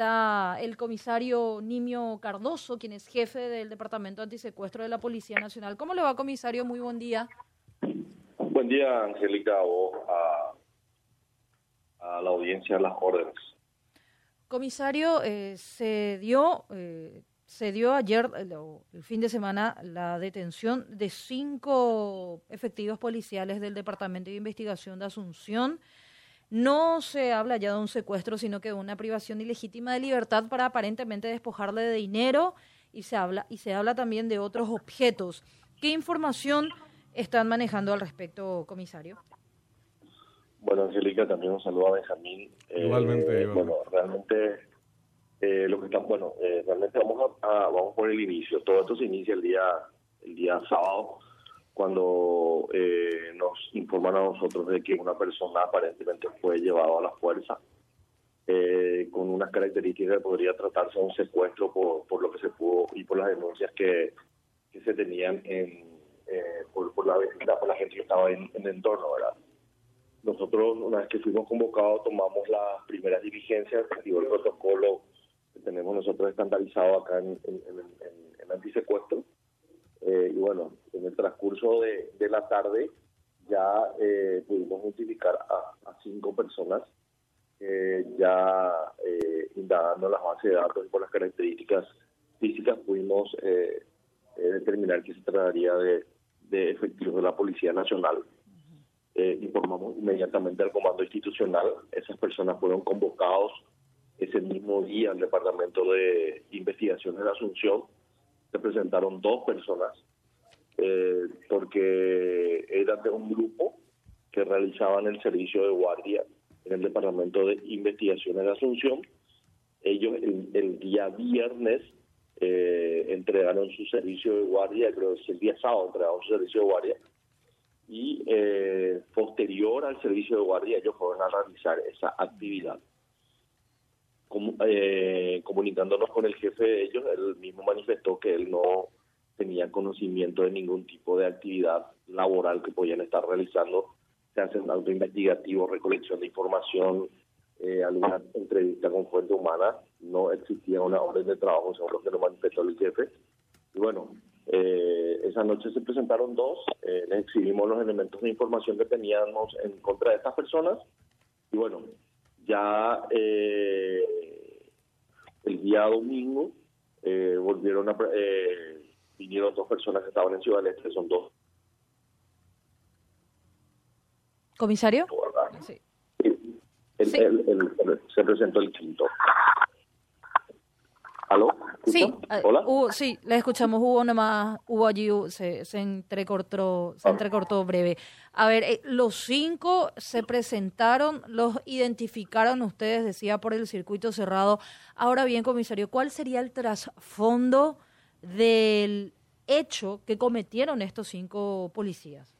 está el comisario Nimio Cardoso, quien es jefe del Departamento Antisecuestro de la Policía Nacional. ¿Cómo le va, comisario? Muy buen día. Buen día, Angélica, a, a la audiencia, a las órdenes. Comisario, eh, se dio eh, se dio ayer, el fin de semana, la detención de cinco efectivos policiales del Departamento de Investigación de Asunción. No se habla ya de un secuestro, sino que de una privación ilegítima de libertad para aparentemente despojarle de dinero y se habla y se habla también de otros objetos. ¿Qué información están manejando al respecto, comisario? Bueno, Angélica, también un saludo a Benjamín. Igualmente, eh, Bueno, realmente eh, lo que está, bueno, eh, realmente vamos a, vamos por el inicio. Todo esto se inicia el día el día sábado cuando eh, nos informan a nosotros de que una persona aparentemente fue llevada a la fuerza con unas características que podría tratarse de un secuestro por, por lo que se pudo y por las denuncias que, que se tenían en, por, por, la por la gente que estaba en, en el entorno, ¿verdad? Nosotros, una vez que fuimos convocados, tomamos las primeras diligencias, activó el protocolo que tenemos nosotros estandarizado acá en, en, en, antisecuestro. Eh, y bueno, en el transcurso de, de la tarde ya eh, pudimos identificar a, cinco personas ya eh, indagando las bases de datos y por las características físicas pudimos eh, determinar que se trataría de, de efectivos de la Policía Nacional. informamos inmediatamente al comando institucional, esas personas fueron convocados ese mismo día, el Departamento de Investigación de la Asunción se presentaron dos personas eh, porque eran de un grupo que realizaban el servicio de guardia en el Departamento de Investigación de Asunción. Ellos el, día viernes eh, entregaron su servicio de guardia, creo que es el día sábado entregaron su servicio de guardia, y eh, posterior al servicio de guardia ellos fueron a realizar esa actividad eh, comunicándonos con el jefe de ellos, él mismo manifestó que él no tenía conocimiento de ningún tipo de actividad laboral que podían estar realizando, se hacen auto investigativo, recolección de información, eh, alguna entrevista con fuente humana, no existía una orden de trabajo según lo que nos manifestó el jefe. Y bueno, eh, esa noche se presentaron dos, eh, les exhibimos los elementos de información que teníamos en contra de estas personas y bueno, ya eh, el día domingo eh, volvieron a eh, vinieron dos personas que estaban en Ciudad del Este, son dos. ¿Comisario? Sí. se presentó el quinto. ¿Aló? Sí, eh, ¿Hola? sí, le escuchamos. Hubo nomás, hubo allí, se, se entrecortó, se ah. entrecortó breve. A ver, eh, los cinco se presentaron, los identificaron ustedes, decía, por el circuito cerrado. Ahora bien, comisario, ¿cuál sería el trasfondo del hecho que cometieron estos cinco policías?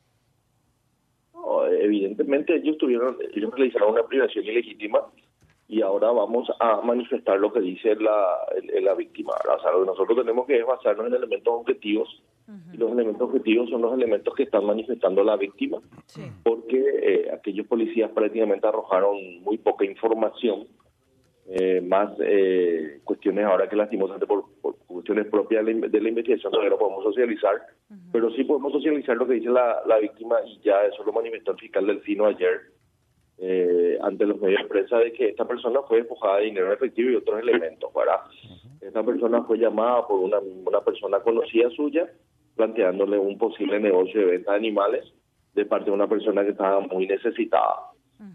evidentemente ellos tuvieron, ellos realizaron una privación ilegítima y ahora vamos a manifestar lo que dice la, la víctima. O sea, lo que nosotros tenemos que basarnos en elementos objetivos y los elementos objetivos son los elementos que están manifestando la víctima, porque eh, aquellos policías prácticamente arrojaron muy poca información, eh, más eh, cuestiones ahora que lastimosamente por, cuestiones propias de la, investigación todavía no podemos socializar, pero sí podemos socializar lo que dice la, la víctima y ya eso lo manifestó el fiscal del Delfino ayer eh, ante los medios de prensa de que esta persona fue despojada de dinero en efectivo y otros elementos, ¿verdad? Esta persona fue llamada por una, una persona conocida suya planteándole un posible negocio de venta de animales de parte de una persona que estaba muy necesitada.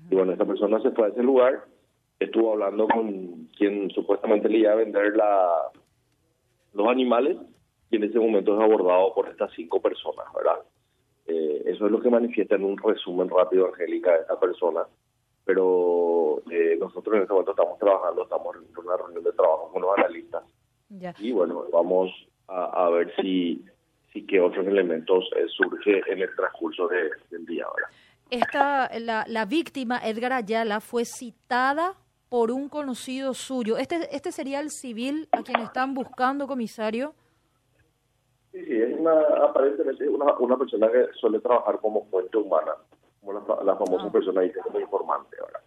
Y bueno, esta persona se fue a ese lugar, estuvo hablando con quien supuestamente le iba a vender la, los animales y en ese momento es abordado por estas cinco personas, ¿verdad? Eh, eso es lo que manifiesta en un resumen rápido, Angélica, de esta persona. Pero eh, nosotros en este momento estamos trabajando, estamos en una reunión de trabajo con los analistas. Y bueno, vamos a, ver si, si qué otros elementos eh, surge en el transcurso del día ahora. Esta, la, la víctima, Edgar Ayala, fue citada por un conocido suyo. ¿Este, ¿Este sería el civil a quien están buscando, comisario? Sí, sí, es una, aparentemente una, una persona que suele trabajar como fuente humana, como la, la famosa ah. persona dice como informante ahora.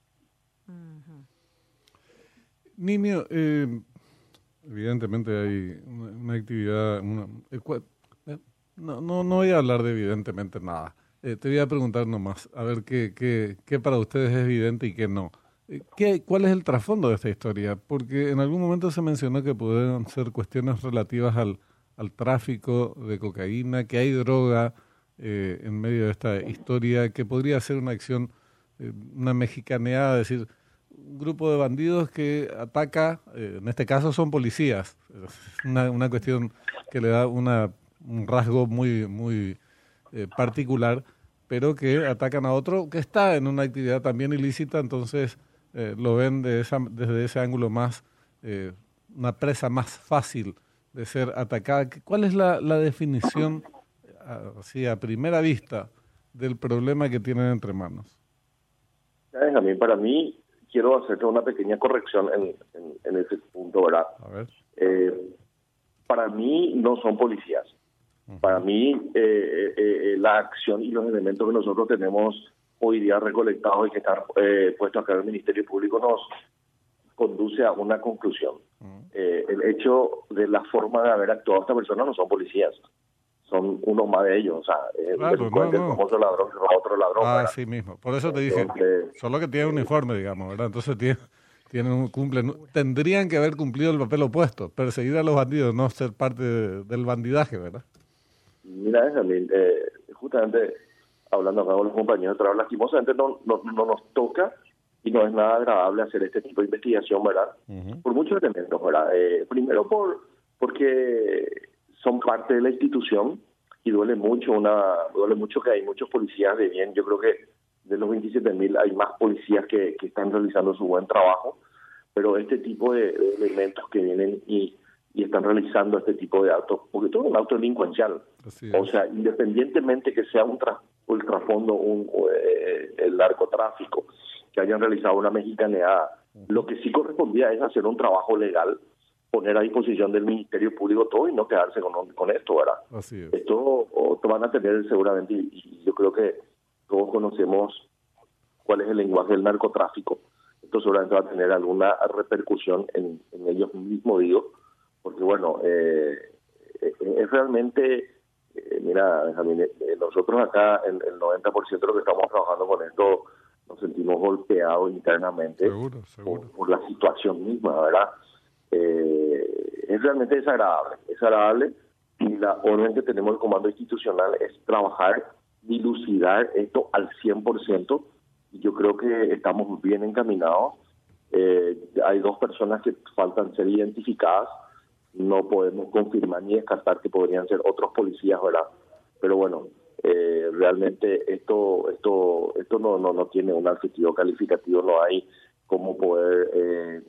Nimio, eh, evidentemente hay una, actividad... Eh, eh, no, no, no voy a hablar de evidentemente nada. te voy a preguntar nomás, a ver qué, qué, qué para ustedes es evidente y qué no. ¿Qué, ¿Cuál es el trasfondo de esta historia? Porque en algún momento se mencionó que pueden ser cuestiones relativas al, al tráfico de cocaína, que hay droga en medio de esta historia, que podría ser una acción, una mexicaneada, decir, un grupo de bandidos que ataca, eh, en este caso son policías, una, una cuestión que le da una, un rasgo muy, muy eh, particular, pero que atacan a otro que está en una actividad también ilícita, entonces eh, lo ven de esa, desde ese ángulo más, una presa más fácil de ser atacada. ¿Cuál es la, la definición, así a primera vista, del problema que tienen entre manos? A mí, para mí, quiero hacerte una pequeña corrección en, en, ese punto, ¿verdad? Eh, para mí no son policías. Para mí eh, eh, la acción y los elementos que nosotros tenemos hoy día recolectados y que están puestos acá en el Ministerio Público nos conduce a una conclusión. el hecho de la forma de haber actuado esta persona no son policías son uno más de ellos. O sea, claro, el famoso ladrón que otro ladrón. Ah, sí mismo. Por eso te dije, solo que tiene un uniforme, digamos, ¿verdad? Entonces tiene, tienen cumplen, tendrían que haber cumplido el papel opuesto, perseguir a los bandidos, no ser parte del bandidaje, ¿verdad? Mira, eh, justamente hablando acá con los compañeros de trabajo, lastimosamente no, no, no, nos toca y no es nada agradable hacer este tipo de investigación, ¿verdad? Por muchos elementos, ¿verdad? Eh, primero por porque son parte de la institución y duele mucho una duele mucho que hay muchos policías de bien. Yo creo que de los 27 mil hay más policías que, que, están realizando su buen trabajo, pero este tipo de, elementos que vienen y, y, están realizando este tipo de actos, porque todo es un acto delincuencial. O sea, independientemente que sea un el trasfondo, un, eh, el narcotráfico, que hayan realizado una mexicaneada, lo que sí correspondía es hacer un trabajo legal poner a disposición del Ministerio Público todo y no quedarse con, con esto, ¿verdad? Así es. Esto van a tener seguramente, y, yo creo que todos conocemos cuál es el lenguaje del narcotráfico. Esto seguramente va a tener alguna repercusión en, ellos mismos, digo, porque bueno, eh, eh, es realmente, eh, mira, nosotros acá, el, el 90% de los que estamos trabajando con esto, nos sentimos golpeados internamente por la situación misma, ¿verdad? Eh, es realmente desagradable, desagradable y la orden que tenemos el comando institucional es trabajar, dilucidar esto al 100% y yo creo que estamos bien encaminados. Eh, hay dos personas que faltan ser identificadas, no podemos confirmar ni descartar que podrían ser otros policías, ¿verdad? Pero bueno, eh, realmente esto esto esto no, no no tiene un adjetivo calificativo, no hay cómo poder eh,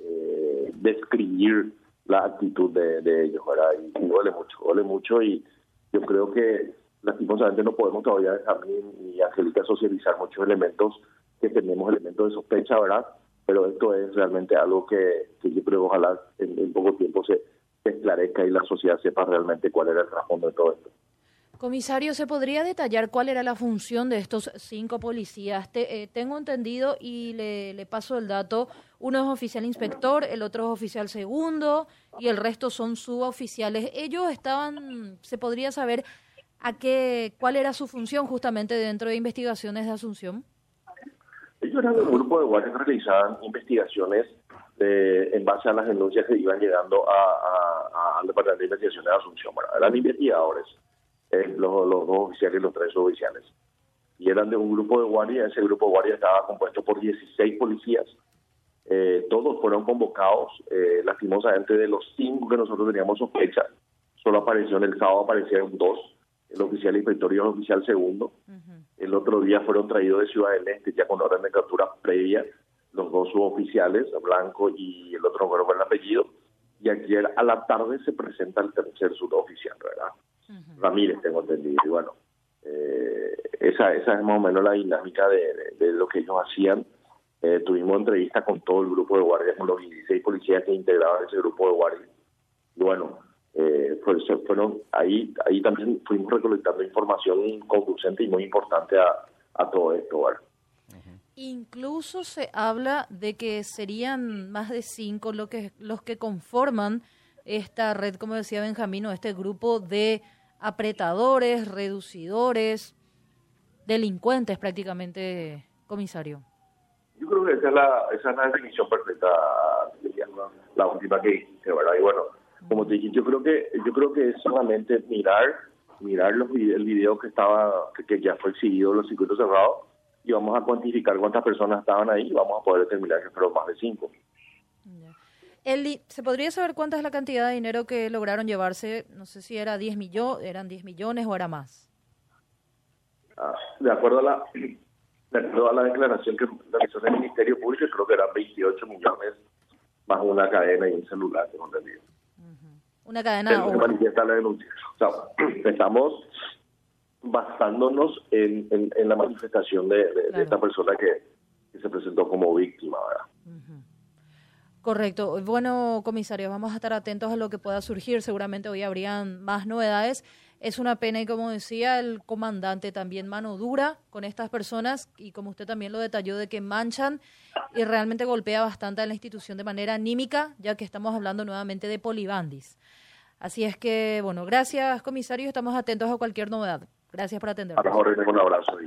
eh, describir la actitud de, ellos, ¿verdad? Y, duele mucho, duele mucho y yo creo que lastimosamente no podemos todavía a mí ni Angélica socializar muchos elementos que tenemos elementos de sospecha, ¿verdad? Pero esto es realmente algo que, yo creo ojalá en, poco tiempo se, se esclarezca y la sociedad sepa realmente cuál era el trasfondo de todo esto. Comisario, ¿se podría detallar cuál era la función de estos cinco policías? Eh, tengo entendido y le, paso el dato, uno es oficial inspector, el otro es oficial segundo y el resto son suboficiales. Ellos estaban, ¿se podría saber a qué, cuál era su función justamente dentro de investigaciones de Asunción? Ellos eran un grupo de guardias que realizaban investigaciones en base a las denuncias que iban llegando al Departamento de Investigación de Asunción. eran investigadores los, dos oficiales y los tres oficiales. Y eran de un grupo de guardia, ese grupo de guardia estaba compuesto por 16 policías. Eh, todos fueron convocados, eh, lastimosamente de los cinco que nosotros teníamos sospecha, solo apareció en el sábado, aparecieron dos, el oficial inspector y el oficial segundo. El otro día fueron traídos de Ciudad del Este ya con orden de captura previa, los dos suboficiales, Blanco y el otro no el apellido. Y ayer a la tarde se presenta el tercer suboficial, ¿verdad? Ramírez, tengo entendido. Y bueno, eh, esa, esa es más o menos la dinámica de, lo que ellos hacían. Eh, tuvimos entrevista con todo el grupo de guardias, con los 16 policías que integraban ese grupo de guardias. Y bueno, eh, pues, fueron ahí ahí también fuimos recolectando información conducente y muy importante a, a todo esto. ¿verdad? Incluso se habla de que serían más de cinco lo que, los que conforman esta red, como decía Benjamín, o este grupo de apretadores, reducidores, delincuentes prácticamente, comisario. Yo creo que esa es la, esa es la definición perfecta, la última que dijiste, ¿verdad? Y bueno, como te dije, yo creo que yo creo que es solamente mirar mirar los el video que estaba que, ya fue exhibido los circuitos cerrados y vamos a cuantificar cuántas personas estaban ahí y vamos a poder determinar que fueron más de cinco. El, ¿Se podría saber cuánta es la cantidad de dinero que lograron llevarse? No sé si era 10 millones, eran 10 millones o era más. Ah, de acuerdo a la de acuerdo a la declaración que realizó el Ministerio Público, creo que eran 28 millones más una cadena y un celular, tengo entendido. Una cadena. o... manifiesta la denuncia. O sea, estamos basándonos en, en, la manifestación de, esta persona que, se presentó como víctima. ¿verdad? Correcto. Bueno, comisario, vamos a estar atentos a lo que pueda surgir. Seguramente hoy habrían más novedades. Es una pena y como decía el comandante, también mano dura con estas personas y como usted también lo detalló de que manchan y realmente golpea bastante a la institución de manera anímica, ya que estamos hablando nuevamente de polibandis. Así es que, bueno, gracias comisario, estamos atentos a cualquier novedad. Gracias por atendernos. un abrazo.